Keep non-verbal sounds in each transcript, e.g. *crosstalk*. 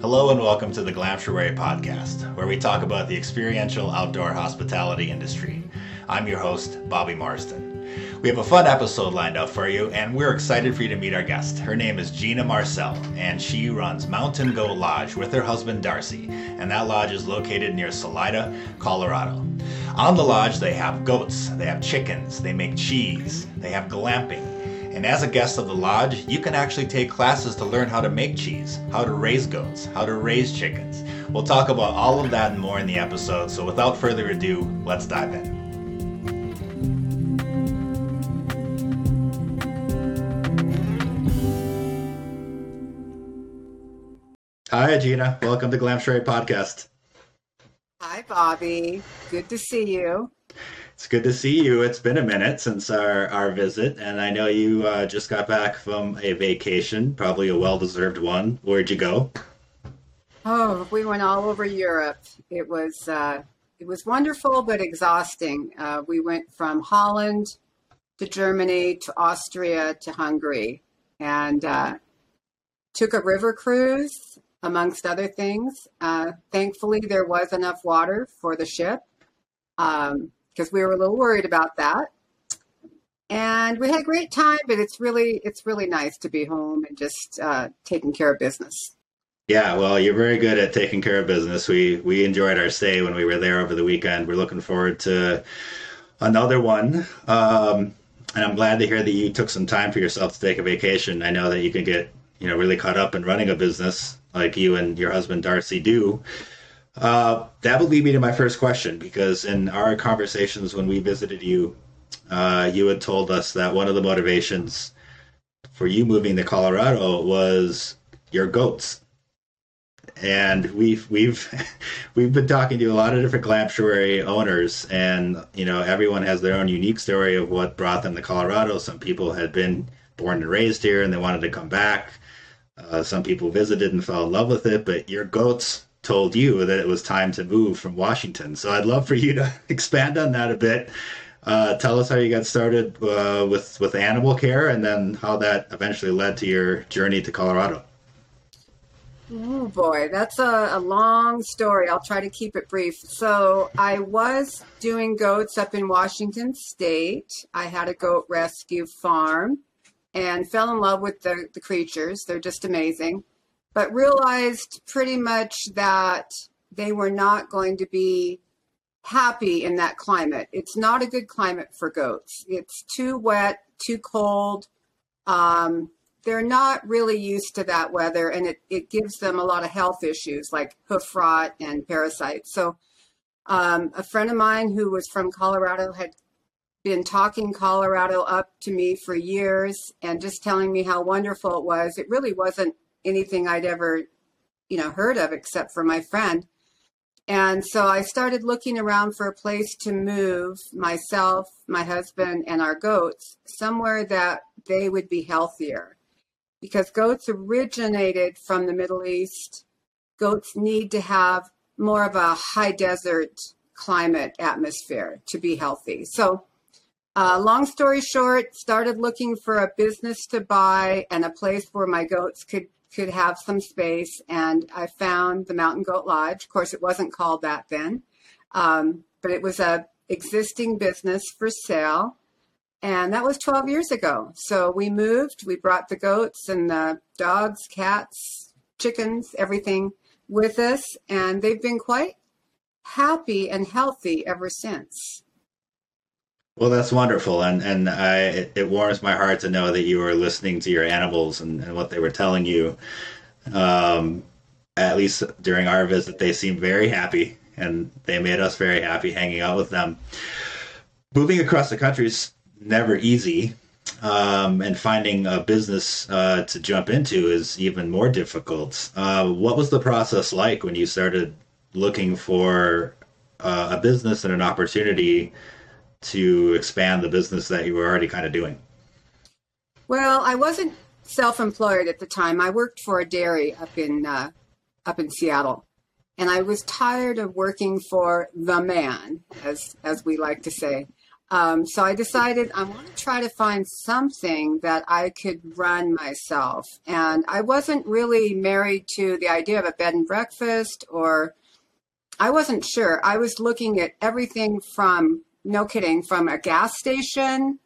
Hello and welcome to the Glamptuary podcast, where we talk about the experiential outdoor hospitality industry. I'm your host, Bobby Marsden. We have a fun episode lined up for you, and we're excited for you to meet our guest. Her name is Gina Marcell, and she runs Mountain Goat Lodge with her husband Darcy, and that lodge is located near Salida, Colorado. On the lodge, they have goats, they have chickens, they make cheese, they have glamping, and as a guest of the lodge, you can actually take classes to learn how to make cheese, how to raise goats, how to raise chickens. We'll talk about all of that and more in the episode, so without further ado, let's dive in. Hi, Gina. Welcome to Glamptuary Podcast. Hi, Bobby. Good to see you. It's good to see you. It's been a minute since our, our visit, and I know you uh, just got back from a vacation, probably a well deserved one. Where'd you go? Oh, we went all over Europe. It was uh, it was wonderful but exhausting. Uh, we went from Holland to Germany to Austria to Hungary, and uh, took a river cruise amongst other things. Uh, thankfully, there was enough water for the ship. Um, because we were a little worried about that. And we had a great time, but it's really it's really nice to be home and just uh, taking care of business. Yeah, well, you're very good at taking care of business. We we enjoyed our stay when we were there over the weekend. We're looking forward to another one. Um, and I'm glad to hear that you took some time for yourself to take a vacation. I know that you can get you know really caught up in running a business like you and your husband Darcy do. Uh, that would lead me to my first question because in our conversations when we visited you, uh, you had told us that one of the motivations for you moving to Colorado was your goats. And we've we've *laughs* we've been talking to a lot of different glamptuary owners, and you know everyone has their own unique story of what brought them to Colorado. Some people had been born and raised here, and they wanted to come back. Uh, some people visited and fell in love with it, but your goats told you that it was time to move from Washington. So I'd love for you to *laughs* expand on that a bit. Uh, tell us how you got started uh, with with animal care, and then how that eventually led to your journey to Colorado. Oh boy, that's a, a, long story. I'll try to keep it brief. So, I was doing goats up in Washington State. I had a goat rescue farm and fell in love with the, the creatures. They're just amazing but realized pretty much that they were not going to be happy in that climate. It's not a good climate for goats. It's too wet, too cold. Um, they're not really used to that weather, and it, it gives them a lot of health issues like hoof rot and parasites. So, um, a friend of mine who was from Colorado had been talking Colorado up to me for years and just telling me how wonderful it was. It really wasn't anything I'd ever, you know, heard of except for my friend. And so I started looking around for a place to move myself, my husband, and our goats somewhere that they would be healthier. Because goats originated from the Middle East, goats need to have more of a high desert climate atmosphere to be healthy. So, uh, long story short, started looking for a business to buy and a place where my goats could could have some space. And I found the Mountain Goat Lodge. Of course, it wasn't called that then, um, but it was a existing business for sale. And that was 12 years ago. So we moved, we brought the goats and the dogs, cats, chickens, everything with us. And they've been quite happy and healthy ever since. Well, that's wonderful, and and I it, it, warms my heart to know that you were listening to your animals and, and what they were telling you. Um, at least during our visit, they seemed very happy, and they made us very happy hanging out with them. Moving across the country is never easy, um, and finding a business uh, to jump into is even more difficult. Uh, what was the process like when you started looking for uh, a business and an opportunity? To expand the business that you were already kind of doing? Well, I wasn't self-employed at the time. I worked for a dairy up in uh, up in Seattle, and I was tired of working for the man, as as we like to say. Um, so I decided I want to try to find something that I could run myself. And I wasn't really married to the idea of a bed and breakfast, or I wasn't sure. I was looking at everything from, no kidding, from a gas station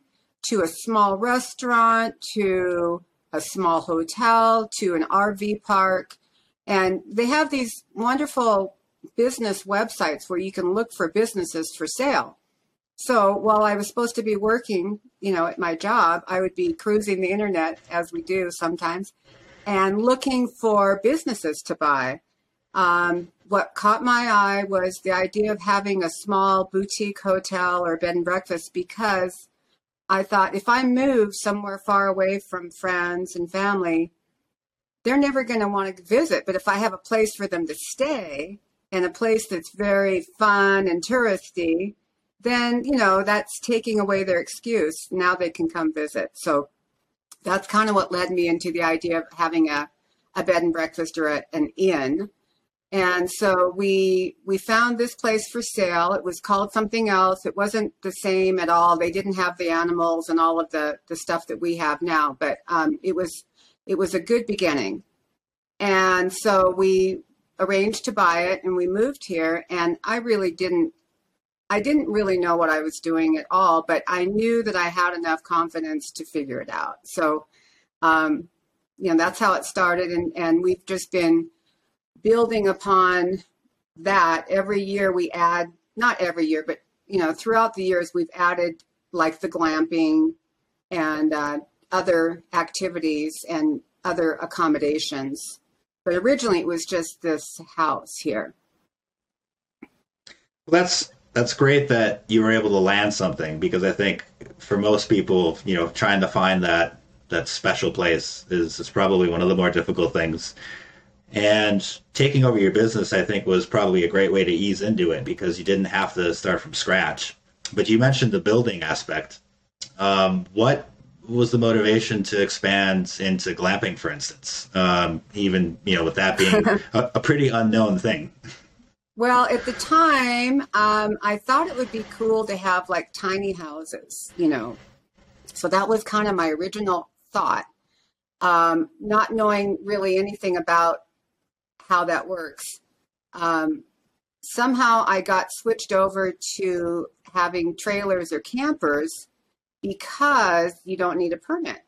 to a small restaurant to a small hotel to an RV park. And they have these wonderful business websites where you can look for businesses for sale. So while I was supposed to be working, you know, at my job, I would be cruising the internet as we do sometimes and looking for businesses to buy. Um, what caught my eye was the idea of having a small boutique hotel or bed and breakfast because I thought if I move somewhere far away from friends and family, they're never going to want to visit. But if I have a place for them to stay and a place that's very fun and touristy, then you know that's taking away their excuse. Now they can come visit. So that's kind of what led me into the idea of having a, a bed and breakfast or a, an inn and so we we found this place for sale it was called something else it wasn't the same at all they didn't have the animals and all of the the stuff that we have now but um, it was it was a good beginning and so we arranged to buy it and we moved here and i really didn't I didn't really know what I was doing at all, but I knew that I had enough confidence to figure it out. So, um, you know, that's how it started. And, and we've just been building upon that. Every year we add, not every year, but, you know, throughout the years, we've added like the glamping and uh, other activities and other accommodations. But originally it was just this house here. That's that's great that you were able to land something because I think for most people, you know, trying to find that that special place is, is probably one of the more difficult things. And taking over your business, I think, was probably a great way to ease into it because you didn't have to start from scratch. But you mentioned the building aspect. Um, what was the motivation to expand into glamping, for instance? Um, even you know, with that being *laughs* a, a pretty unknown thing. Well, at the time, um, I thought it would be cool to have like tiny houses, you know. So that was kind of my original thought, um, not knowing really anything about how that works. Um, somehow I got switched over to having trailers or campers because you don't need a permit.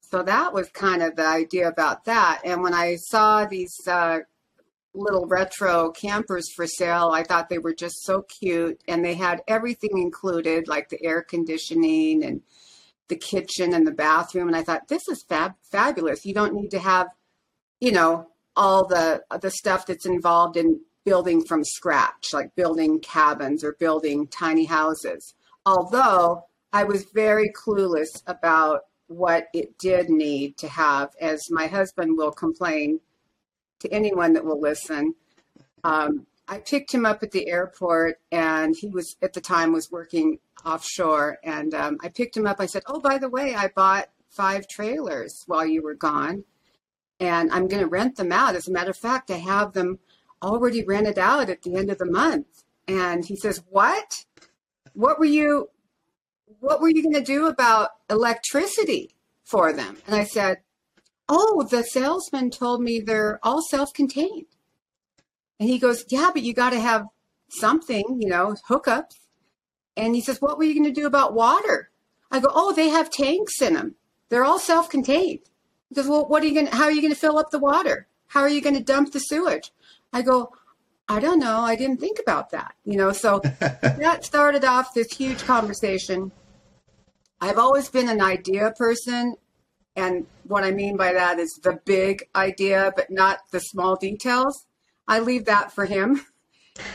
So that was kind of the idea about that. And when I saw these uh, little retro campers for sale. I thought they were just so cute and they had everything included, like the air conditioning and the kitchen and the bathroom. And I thought, this is fab- fabulous. You don't need to have, you know, all the the stuff that's involved in building from scratch, like building cabins or building tiny houses. Although I was very clueless about what it did need to have, as my husband will complain to anyone that will listen. Um, I picked him up at the airport, and he was at the time was working offshore. And um, I picked him up. I said, "Oh, by the way, I bought five trailers while you were gone, and I'm going to rent them out. As a matter of fact, I have them already rented out at the end of the month." And he says, "What? What were you? What were you going to do about electricity for them?" And I said, Oh, the salesman told me they're all self contained. And he goes, Yeah, but you got to have something, you know, hookups. And he says, What were you going to do about water? I go, Oh, they have tanks in them. They're all self goes, Well, what are you going how are you going to fill up the water? How are you going to dump the sewage? I go, I don't know. I didn't think about that. You know, so *laughs* that started off this huge conversation. I've always been an idea person and what I mean by that is the big idea, but not the small details. I leave that for him. *laughs*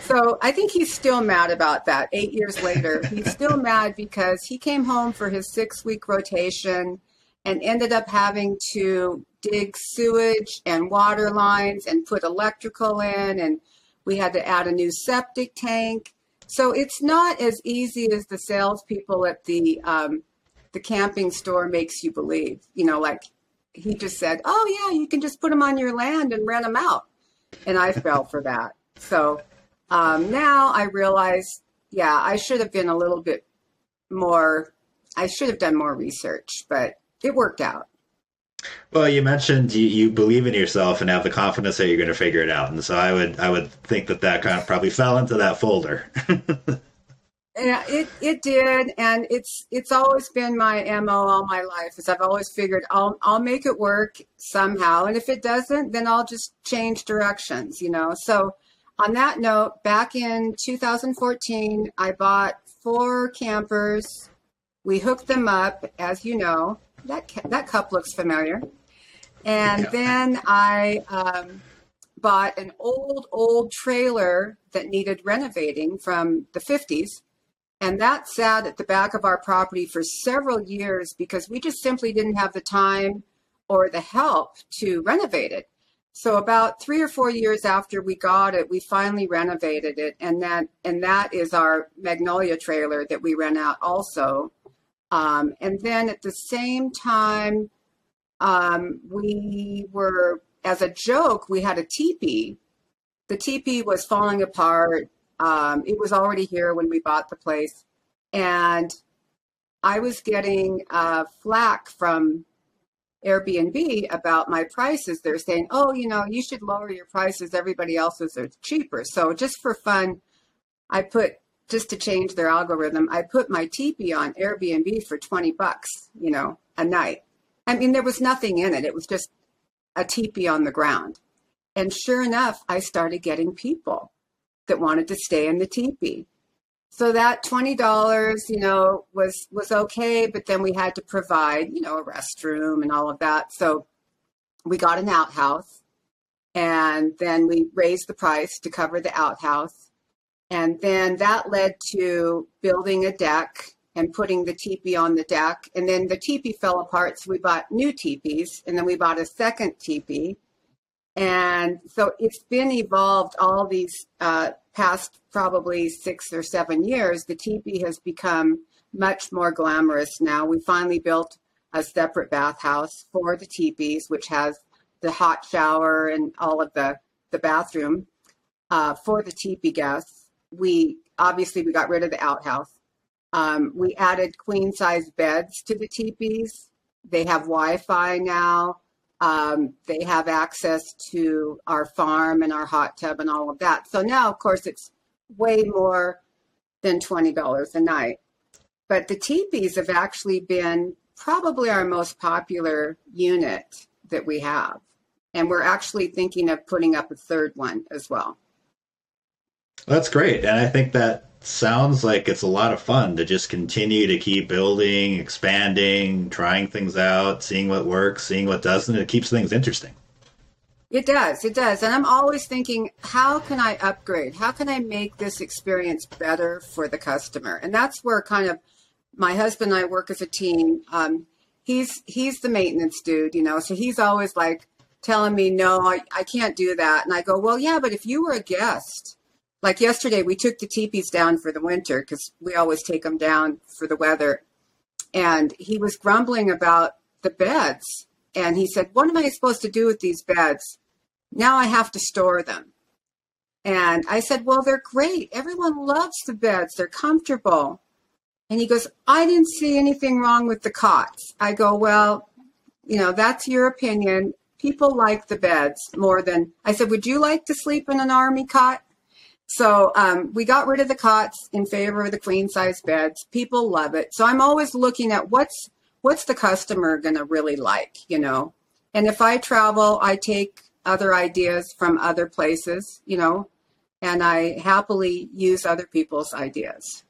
So I think he's still mad about that eight years later. He's still *laughs* mad because he came home for his six week rotation and ended up having to dig sewage and water lines and put electrical in. And we had to add a new septic tank. So it's not as easy as the salespeople at the um, the camping store makes you believe. You know, like he just said, "Oh yeah, you can just put them on your land and rent them out," and I fell for that. So um, now I realize, yeah, I should have been a little bit more. I should have done more research, but it worked out. Well, you mentioned you, you believe in yourself and have the confidence that you're going to figure it out, and so I would I would think that that kind of probably fell into that folder. *laughs* Yeah, it it did, and it's it's always been my mo all my life. Is I've always figured I'll I'll make it work somehow, and if it doesn't, then I'll just change directions. You know. So, on that note, back in 2014, I bought four campers. We hooked them up, as you know. That that cup looks familiar. And yeah. then I um, bought an old old trailer that needed renovating from the 50s and that sat at the back of our property for several years because we just simply didn't have the time or the help to renovate it. So about three or four years after we got it, we finally renovated it, and that and that is our Magnolia trailer that we rent out also. Um, and then at the same time, um, we were as a joke we had a teepee. The teepee was falling apart. Um, it was already here when we bought the place. And I was getting uh, flack from Airbnb about my prices. They're saying, oh, you know, you should lower your prices. Everybody else's are cheaper. So just for fun, I put, just to change their algorithm, I put my teepee on Airbnb for 20 bucks, you know, a night. I mean, there was nothing in it. It was just a teepee on the ground. And sure enough, I started getting people that wanted to stay in the teepee. So that twenty dollars, you know, was was okay, but then we had to provide, you know, a restroom and all of that. So we got an outhouse, and then we raised the price to cover the outhouse, and then that led to building a deck and putting the teepee on the deck. And then the teepee fell apart, so we bought new teepees, and then we bought a second teepee. And so it's been evolved all these uh, past probably six or seven years. The teepee has become much more glamorous now. We finally built a separate bathhouse for the teepees, which has the hot shower and all of the, the bathroom uh, for the teepee guests. We obviously we got rid of the outhouse. Um, we added queen size beds to the teepees. They have Wi-Fi now. Um, they have access to our farm and our hot tub and all of that. So now, of course, it's way more than $20 a night. But the teepees have actually been probably our most popular unit that we have. And we're actually thinking of putting up a third one as well. That's great. And I think that sounds like it's a lot of fun to just continue to keep building, expanding, trying things out, seeing what works, seeing what doesn't. It keeps things interesting. It does. It does. And I'm always thinking, how can I upgrade? How can I make this experience better for the customer? And that's where kind of my husband and I work as a team. Um, he's he's the maintenance dude, you know, so he's always like telling me, no, I, I can't do that. And I go, well, yeah, but if you were a guest like yesterday, we took the teepees down for the winter because we always take them down for the weather. And he was grumbling about the beds. And he said, What am I supposed to do with these beds? Now I have to store them. And I said, Well, they're great. Everyone loves the beds, they're comfortable. And he goes, I didn't see anything wrong with the cots. I go, Well, you know, that's your opinion. People like the beds more than I said, Would you like to sleep in an army cot? So um, we got rid of the cots in favor of the queen size beds. People love it. So I'm always looking at what's what's the customer to really like, you know. And if I travel, I take other ideas from other places, you know, and I happily use other people's ideas.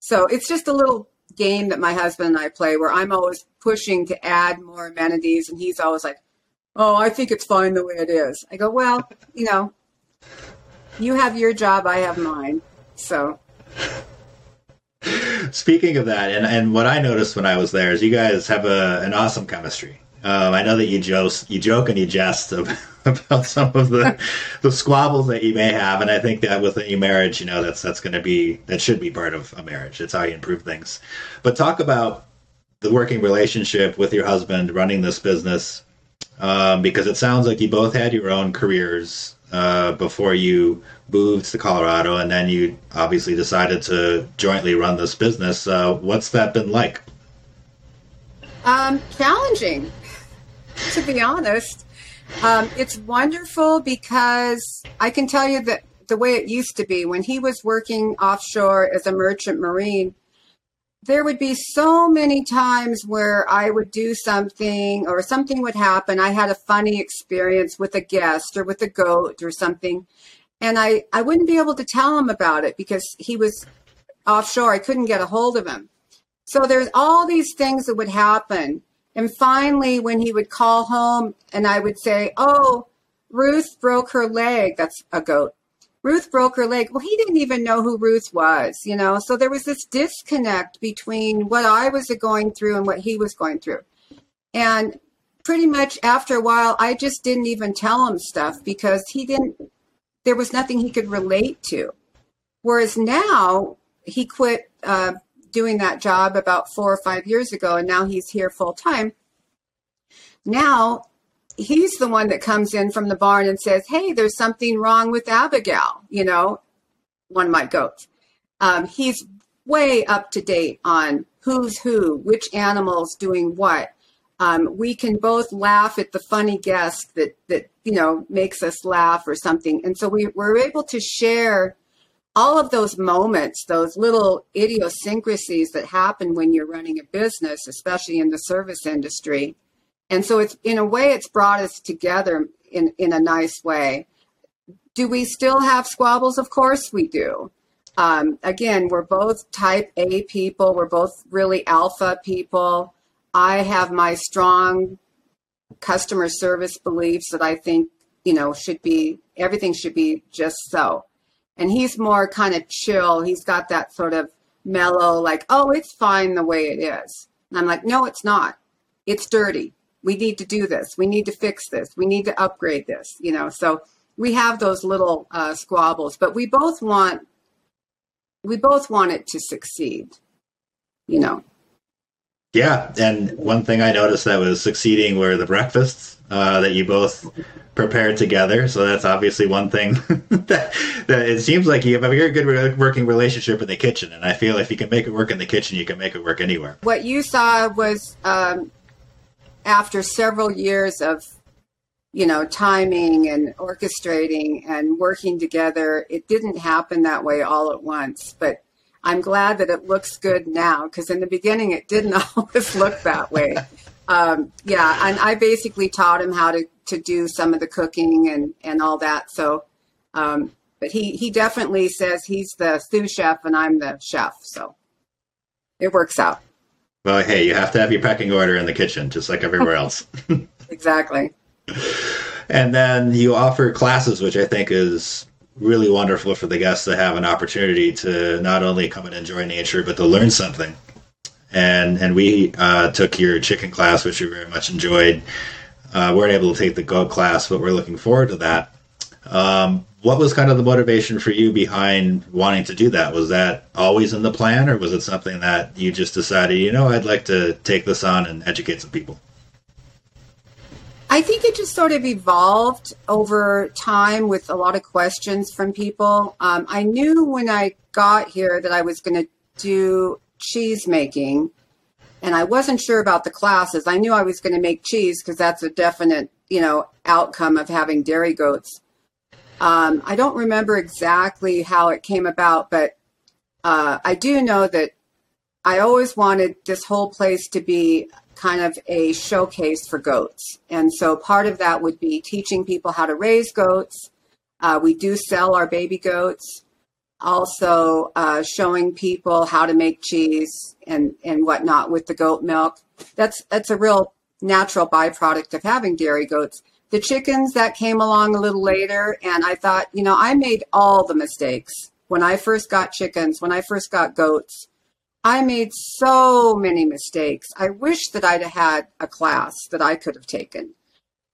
So it's just a little game that my husband and I play where I'm always pushing to add more amenities and he's always like, "Oh, I think it's fine the way it is." I go, "Well, you know, you have your job, I have mine. So. Speaking of that, and, and what I noticed when I was there is you guys have a, an awesome chemistry. Um, I know that you joke, you joke and you jest *laughs* about some of the the squabbles that you may have, and I think that with any marriage, you know, that's that's going to be that should be part of a marriage. It's how you improve things. But talk about the working relationship with your husband running this business, um, because it sounds like you both had your own careers uh, before you moved to Colorado, and then you obviously decided to jointly run this business. Uh, what's that been like? Um, challenging, *laughs* to be honest. Um, it's wonderful because I can tell you that the way it used to be when he was working offshore as a merchant marine, there would be so many times where I would do something or something would happen. I had a funny experience with a guest or with a goat or something. And I, I wouldn't be able to tell him about it because he was offshore. I couldn't get a hold of him. So there's all these things that would happen. And finally, when he would call home and I would say, Oh, Ruth broke her leg. That's a goat. Ruth broke her leg. Well, he didn't even know who Ruth was, you know. So there was this disconnect between what I was going through and what he was going through. And pretty much after a while, I just didn't even tell him stuff because he didn't, there was nothing he could relate to. Whereas now, he quit uh, doing that job about four or five years ago, and now he's here full time. Now he's the one that comes in from the barn and says, Hey, there's something wrong with Abigail, you know, one of my goats. Um, he's way up to date on who's who, which animals doing what. Um, we can both laugh at the funny guest that that you know makes us laugh or something, and so we, we're able to share all of those moments, those little idiosyncrasies that happen when you're running a business, especially in the service industry. And so it's in a way it's brought us together in, in a nice way. Do we still have squabbles? Of course we do. Um, again, we're both type A people. We're both really alpha people. I have my strong customer service beliefs that I think, you know, should be, everything should be just so. And he's more kind of chill. He's got that sort of mellow, like, oh, it's fine the way it is. And I'm like, no, it's not. It's dirty we need to do this we need to fix this we need to upgrade this you know so we have those little uh, squabbles but we both want we both want it to succeed you know. Yeah and one thing i noticed that was succeeding were the breakfasts uh, that you both prepared together so that's obviously one thing *laughs* that, that it seems like you have a very good working relationship in the kitchen and i feel if you can make it work in the kitchen you can make it work anywhere. What you saw was um, after several years of you know timing and orchestrating and working together it didn't happen that way all at once. But i'm glad that it looks good now because in the beginning it didn't *laughs* always look that way. Um, yeah and i basically taught him how to, to do some of the cooking and, and all that. So um, but he, he definitely says he's the sous chef and i'm the chef. So it works out well, hey, you have to have your pecking order in the kitchen, just like everywhere *laughs* else. exactly. And then you offer classes, which I think is really wonderful for the guests to have an opportunity to not only come and enjoy nature, but to learn something. And and we uh, took your chicken class, which we very much enjoyed. Uh, weren't able to take the goat class, but we're looking forward to that. Um, what was kind of the motivation for you behind wanting to do that? Was that always in the plan, or was it something that you just decided, you know, I'd like to take this on and educate some people? I think it just sort of evolved over time with a lot of questions from people. Um, I knew when I got here that I was going to do cheese making, and I wasn't sure about the classes. I knew I was going to make cheese because that's a definite, you know, outcome of having dairy goats. Um, I don't remember exactly how it came about, but uh, I do know that I always wanted this whole place to be kind of a showcase for goats. And so part of that would be teaching people how to raise goats. Uh, we do sell our baby goats. Also, uh, showing people how to make cheese and, and whatnot with the goat milk. That's that's a real natural byproduct of having dairy goats the chickens that came along a little later and i thought you know i made all the mistakes. When i first got chickens when i first got goats i made so many mistakes. I wish that i'd had a class that i could have taken.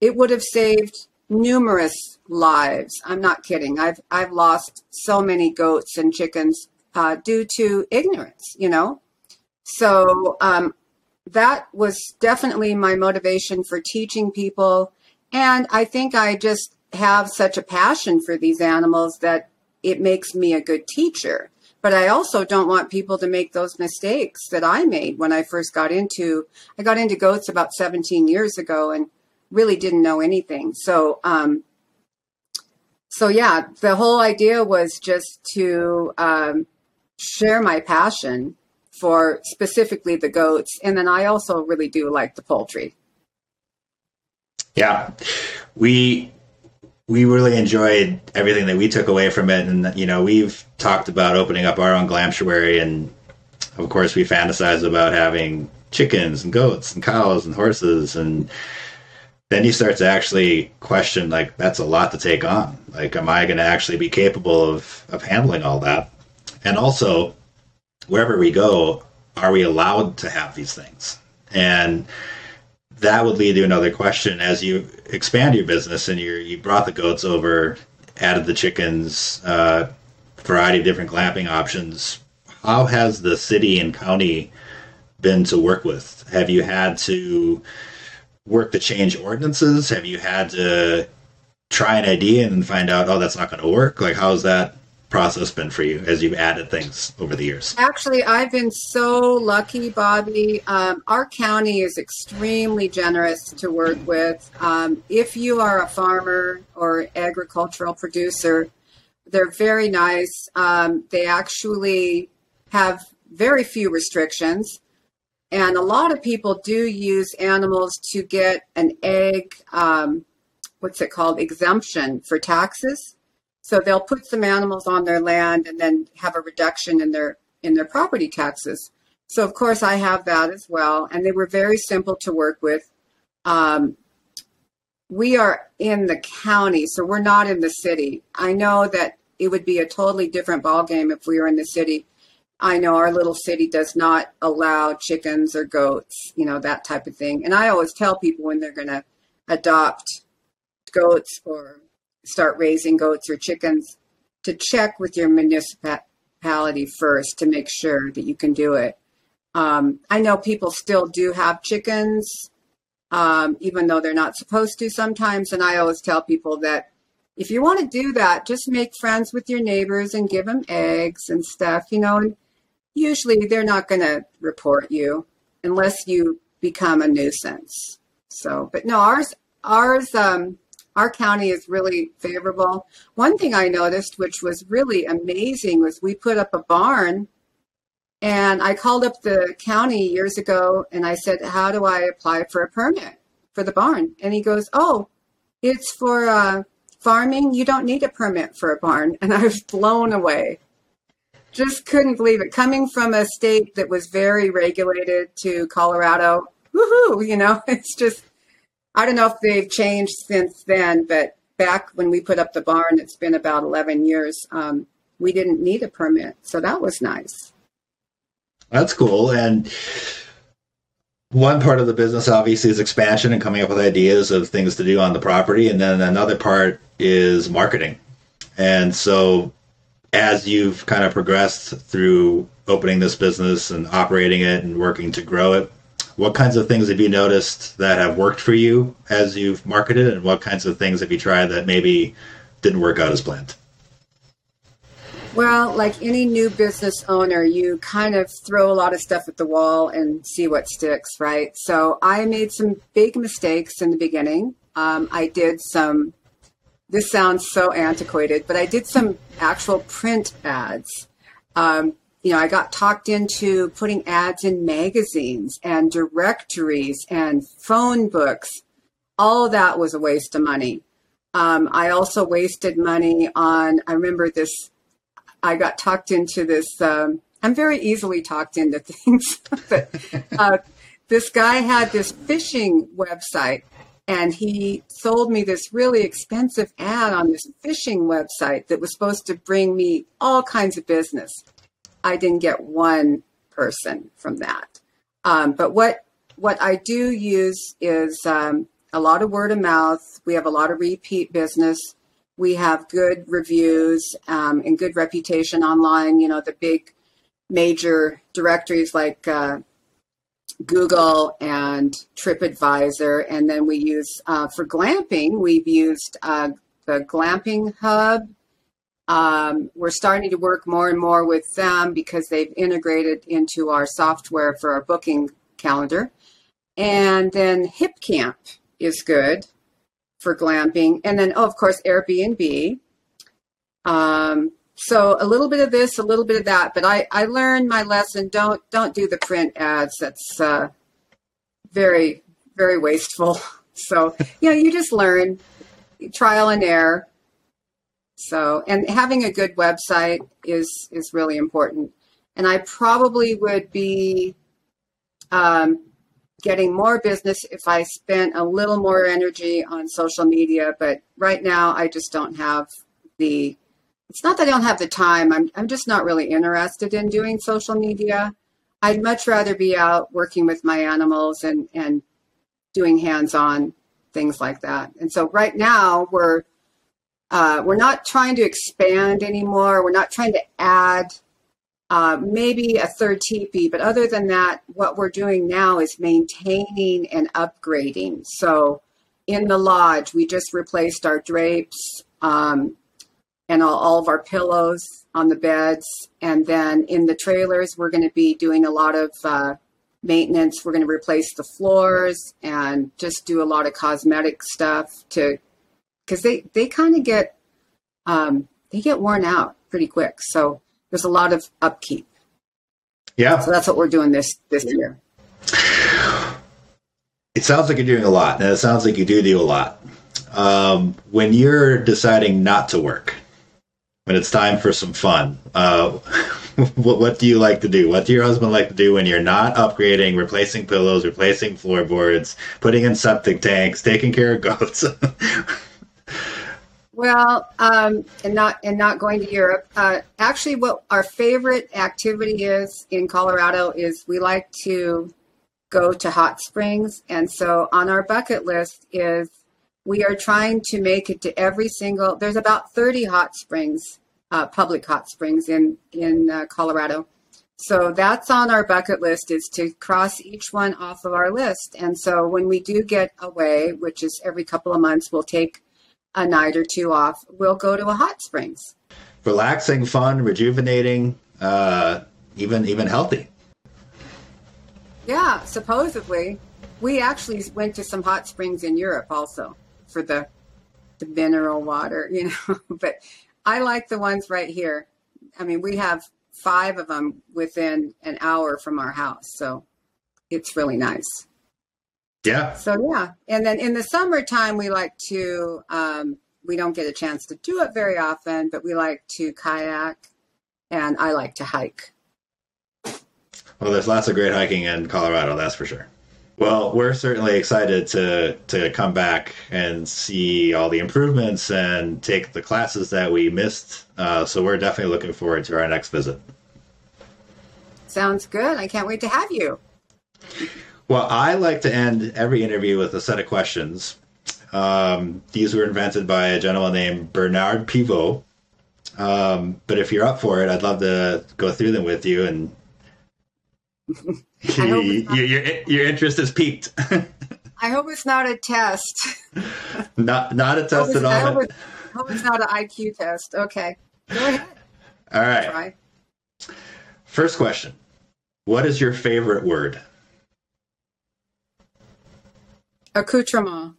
It would have saved numerous lives. I'm not kidding. I've i've lost so many goats and chickens uh, due to ignorance you know? So um, that was definitely my motivation for teaching people and I think I just have such a passion for these animals that it makes me a good teacher. But I also don't want people to make those mistakes that I made when I first got into. I got into goats about 17 years ago and really didn't know anything. So, um, so yeah, the whole idea was just to um, share my passion for specifically the goats, and then I also really do like the poultry. Yeah, we we really enjoyed everything that we took away from it, and you know we've talked about opening up our own glamptuary, and of course we fantasize about having chickens and goats and cows and horses, and then you start to actually question like that's a lot to take on. Like, am I going to actually be capable of of handling all that? And also, wherever we go, are we allowed to have these things? And that would lead to another question as you expand your business and you you brought the goats over, added the chickens, uh, variety of different glamping options. How has the city and county been to work with? Have you had to work to change ordinances? Have you had to try an idea and find out, oh, that's not going to work? Like, how's that process been for you as you've added things over the years? Actually, I've been so lucky, Bobby. Um, our county is extremely generous to work with. Um, if you are a farmer or agricultural producer, they're very nice. Um, they actually have very few restrictions. And a lot of people do use animals to get an egg, um, what's it called, exemption for taxes. So they'll put some animals on their land and then have a reduction in their in their property taxes. So of course I have that as well, and they were very simple to work with. Um, we are in the county, so we're not in the city. I know that it would be a totally different ballgame if we were in the city. I know our little city does not allow chickens or goats, you know, that type of thing. And I always tell people when they're going to adopt goats or start raising goats or chickens to check with your municipality first to make sure that you can do it. Um, I know people still do have chickens, um, even though they're not supposed to sometimes. And I always tell people that if you want to do that, just make friends with your neighbors and give them eggs and stuff, you know. And usually they're not going to report you unless you become a nuisance. So, but no, ours, ours, um, our county is really favorable. One thing I noticed, which was really amazing, was we put up a barn. And I called up the county years ago and I said, How do I apply for a permit for the barn? And he goes, Oh, it's for uh, farming. You don't need a permit for a barn. *laughs* And I was blown away. Just couldn't believe it. Coming from a state that was very regulated to Colorado, woohoo, you know, *laughs* it's just I don't know if they've changed since then, but back when we put up the barn, it's been about 11 years, um, we didn't need a permit. So that was nice. That's cool. And one part of the business obviously is expansion and coming up with ideas of things to do on the property. And then another part is marketing. And so as you've kind of progressed through opening this business and operating it and working to grow it, what kinds of things have you noticed that have worked for you as you've marketed, and what kinds of things have you tried that maybe didn't work out as planned? Well, like any new business owner, you kind of throw a lot of stuff at the wall and see what sticks, right? So I made some big mistakes in the beginning. Um, I did some, this sounds so antiquated, but I did some actual print ads. Um, you know, I got talked into putting ads in magazines and directories and phone books. All that was a waste of money. Um, I also wasted money on, I remember this, I got talked into this. Um, I'm very easily talked into *laughs* things, but uh, this guy had this fishing website and he sold me this really expensive ad on this fishing website that was supposed to bring me all kinds of business. I didn't get one person from that. Um, but what what I do use is um, a lot of word of mouth. We have a lot of repeat business. We have good reviews um, and good reputation online. You know, the big major directories like uh, Google and TripAdvisor. And then we use, uh, for glamping, we've used uh, the Glamping Hub. Um, we're starting to work more and more with them because they've integrated into our software for our booking calendar. And then Hipcamp is good for glamping. And then, oh, of course, Airbnb. Um, so a little bit of this, a little bit of that. But I, I learned my lesson. Don't don't do the print ads. That's uh, very very wasteful. *laughs* So you know, you just learn trial and error. So and having a good website is is really important. And I probably would be um, getting more business if I spent a little more energy on social media. But right now, I just don't have the. It's not that I don't have the time. I'm I'm just not really interested in doing social media. I'd much rather be out working with my animals and and doing hands-on things like that. And so right now we're uh, we're not trying to expand anymore. We're not trying to add uh, maybe a third teepee, but other than that, what we're doing now is maintaining and upgrading. So in the lodge, we just replaced our drapes um, and all, all of our pillows on the beds. And then in the trailers, we're going to be doing a lot of uh, maintenance. We're going to replace the floors and just do a lot of cosmetic stuff to because they they kind of get um, they get worn out pretty quick. So there's a lot of upkeep. Yeah. So that's what we're doing this this year. It sounds like you're doing a lot, and it sounds like you do do a lot. Um, when you're deciding not to work, when it's time for some fun, uh, *laughs* what, what do you like to do? What do your husband like to do when you're not upgrading, replacing pillows, replacing floorboards, putting in septic tanks, taking care of goats? *laughs* Well, um, and not and not going to Europe. Uh, actually, what our favorite activity is in Colorado is we like to go to hot springs, and so on our bucket list is we are trying to make it to every single. There's about 30 hot springs, uh, public hot springs in in uh, Colorado. So that's on our bucket list is to cross each one off of our list. And so when we do get away, which is every couple of months, we'll take a night or two off, we'll go to a hot springs. Relaxing, fun, rejuvenating, uh, even even healthy. Yeah, supposedly. We actually went to some hot springs in Europe also for the the mineral water, *laughs* you know. but I like the ones right here. I mean, we have five of them within an hour from our house, so it's really nice. Yeah. So yeah, and then in the summertime we like to. Um, we don't get a chance to do it very often, but we like to kayak, and I like to hike. Well, there's lots of great hiking in Colorado, that's for sure. Well, we're certainly excited to to come back and see all the improvements and take the classes that we missed. Uh, so we're definitely looking forward to our next visit. Sounds good. I can't wait to have you. Well, I like to end every interview with a set of questions. Um, these were invented by a gentleman named Bernard Pivot. Um, but if you're up for it, I'd love to go through them with you. And *laughs* you, your, your interest is peaked. *laughs* I hope it's not a test. not not a test at all. I hope, hope, it's not an IQ test. Okay, go ahead. All right. First question: What is your favorite word? Accoutrement.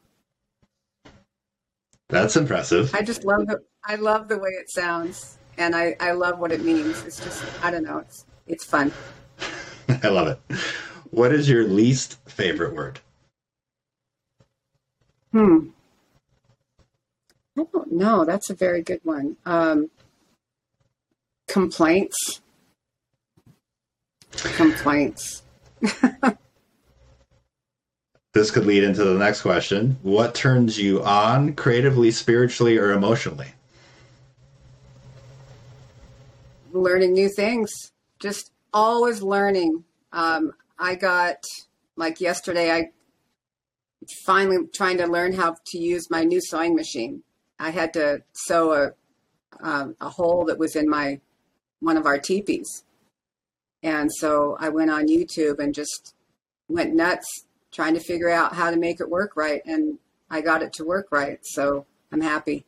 That's impressive. I just love the I love the way it sounds, and I I love what it means. It's just I don't know. It's it's fun. *laughs* I love it. What is your least favorite word? Hmm. I don't know. That's a very good one. Um, complaints. Complaints. *laughs* this could lead into the next question. What turns you on creatively, spiritually, or emotionally? Learning new things. Just always learning. Um, I got, like yesterday, I finally trying to learn how to use my new sewing machine. I had to sew a, um, a hole that was in my one of our teepees. And so I went on YouTube and just went nuts trying to figure out how to make it work right. And I got it to work right. So I'm happy.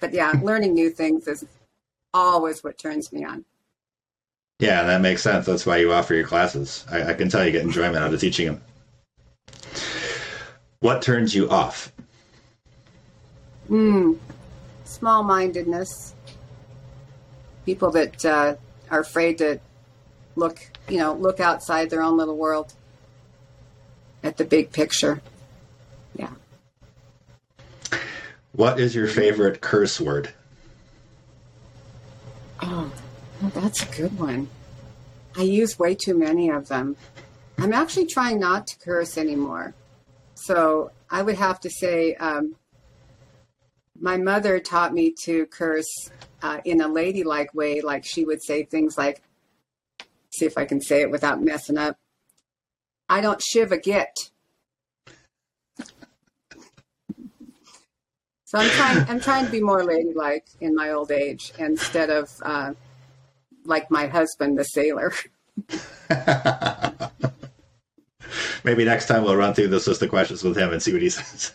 but yeah, *laughs* learning new things is always what turns me on. Yeah, that makes sense. That's why you offer your classes. I, I can tell you get enjoyment out of teaching them. What turns you off? Mm, small mindedness. People that uh, are afraid to look, you know, look outside their own little world at the big picture. Yeah. What is your favorite curse word? Oh, that's a good one. I use way too many of them. I'm actually trying not to curse anymore. So I would have to say um, my mother taught me to curse uh, in a ladylike way. Like she would say things like, see if I can say it without messing up. I don't shiv a git. So I'm trying. I'm trying to be more ladylike in my old age instead of uh, like my husband, the sailor. *laughs* Maybe next time we'll run through this list of questions with him and see what he says.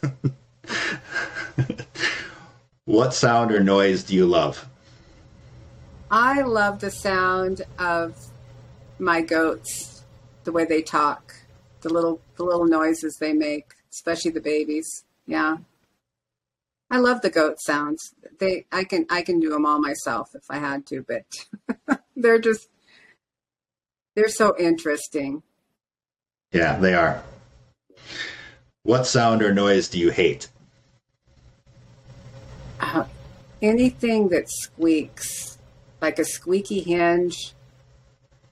*laughs* what sound or noise do you love? I love the sound of my goats, the way they talk, the little the little noises they make, especially the babies. Yeah. I love the goat sounds. They I can I can do them all myself if I had to, but *laughs* they're just they're so interesting. Yeah, they are. What sound or noise do you hate? Uh, anything that squeaks, like a squeaky hinge,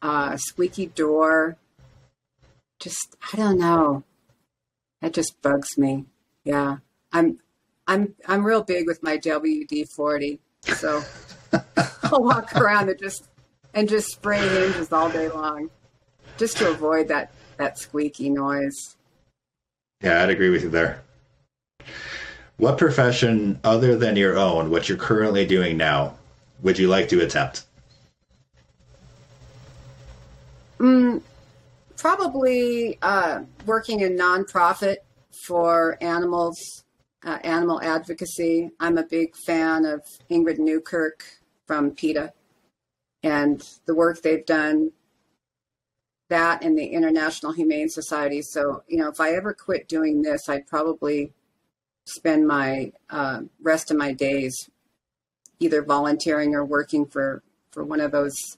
uh, a squeaky door. Just I don't know. That just bugs me. Yeah, I'm I'm I'm real big with my WD forty, so *laughs* I'll walk around and just and just spray hinges all day long, just to avoid that that squeaky noise. Yeah, I'd agree with you there. What profession, other than your own, what you're currently doing now, would you like to attempt? Mm, probably uh, working in nonprofit for animals, uh, animal advocacy. I'm a big fan of Ingrid Newkirk from PETA and the work they've done that and the International Humane Society. So, you know, if I ever quit doing this, I'd probably spend my uh, rest of my days either volunteering or working for for one of those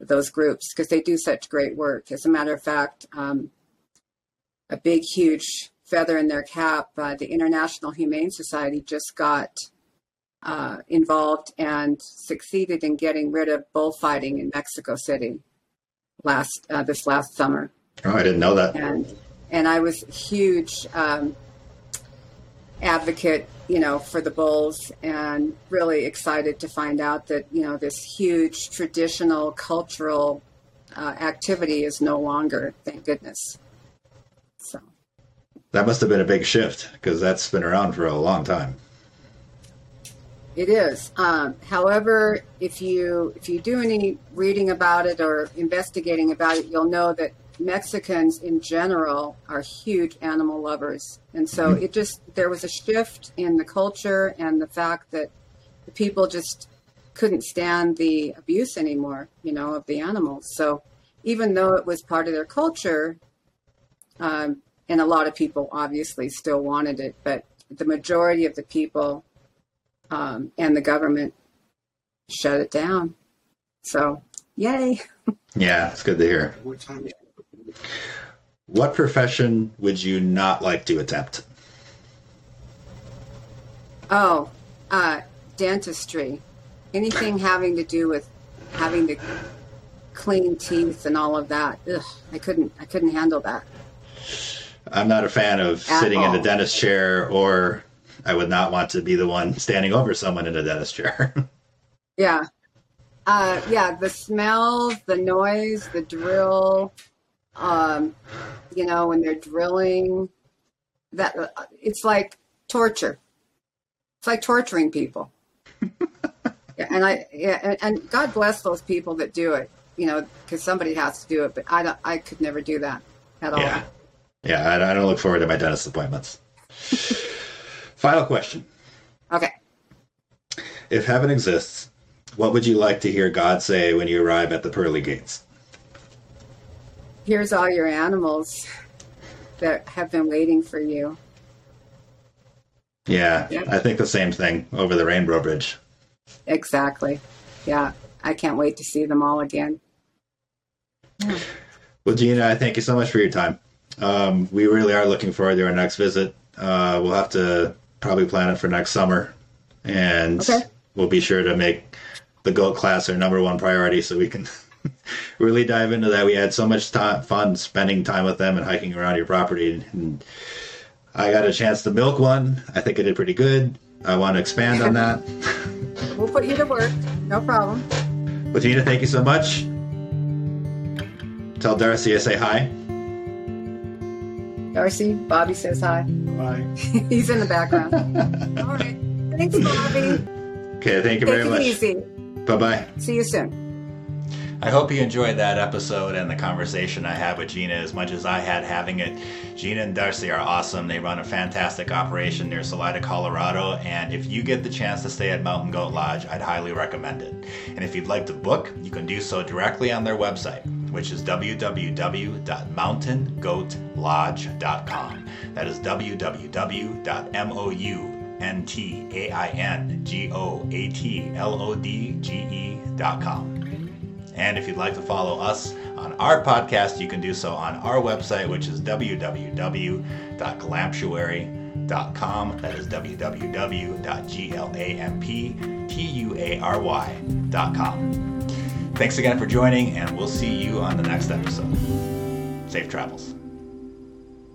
those groups because they do such great work. As a matter of fact, um, a big, huge feather in their cap, uh, the International Humane Society just got uh, involved and succeeded in getting rid of bullfighting in Mexico City last uh, this last summer. Oh, I didn't know that. And and I was a huge um, advocate, you know, for the bulls, and really excited to find out that you know this huge traditional cultural uh, activity is no longer. Thank goodness. So that must have been a big shift because that's been around for a long time. It is. Um, however, if you if you do any reading about it or investigating about it, you'll know that Mexicans in general are huge animal lovers, and so mm-hmm. it just there was a shift in the culture and the fact that the people just couldn't stand the abuse anymore, you know, of the animals. So even though it was part of their culture, um, and a lot of people obviously still wanted it, but the majority of the people um, and the government shut it down. So, yay! *laughs* Yeah, it's good to hear. What profession would you not like to attempt? Oh, uh, dentistry. Anything having to do with having to clean teeth and all of that. Ugh, I couldn't. I couldn't handle that. I'm not a fan of At sitting all. in a dentist chair or I would not want to be the one standing over someone in a dentist chair. *laughs* yeah. Uh, yeah, the smell, the noise, the drill, um, you know, when they're drilling, that uh, it's like torture. It's like torturing people. *laughs* yeah, and I yeah, and, and, God bless those people that do it. You know, because somebody has to do it. But I don't. I could never do that at all. Yeah, yeah. I, I don't look forward to my dentist appointments. *laughs* Final question. Okay. if heaven exists, what would you like to hear God say when you arrive at the pearly gates? Here's all your animals that have been waiting for you. Yeah, yeah, I think the same thing over the Rainbow Bridge. Exactly. Yeah, I can't wait to see them all again. Yeah. Well, Gina, I thank you so much for your time. Um, we really are looking forward to our next visit. Uh, we'll have to probably plan it for next summer, and okay. we'll be sure to make the goat class our number one priority so we can *laughs* *laughs* really dive into that. We had so much time, fun spending time with them and hiking around your property. And I got a chance to milk one. I think I did pretty good. I want to expand on that. *laughs* we'll put you to work. No problem. Bettina, thank you so much. Tell Darcy I say hi. Darcy, Bobby says hi. Bye. *laughs* He's in the background. All right. Thanks, Bobby. Okay, thank you Take very much. Easy. Bye bye. See you soon. I hope you enjoyed that episode and the conversation I had with Gina as much as I had having it. Gina and Darcy are awesome. They run a fantastic operation near Salida, Colorado, and if you get the chance to stay at Mountain Goat Lodge, I'd highly recommend it. And if you'd like to book, you can do so directly on their website, which is www.mountaingoatlodge.com. That is www.mountaingoatlodge.com. And if you'd like to follow us on our podcast, you can do so on our website, which is www.glamptuary.com. That is www.glamptuary.com. Thanks again for joining, and we'll see you on the next episode. Safe travels.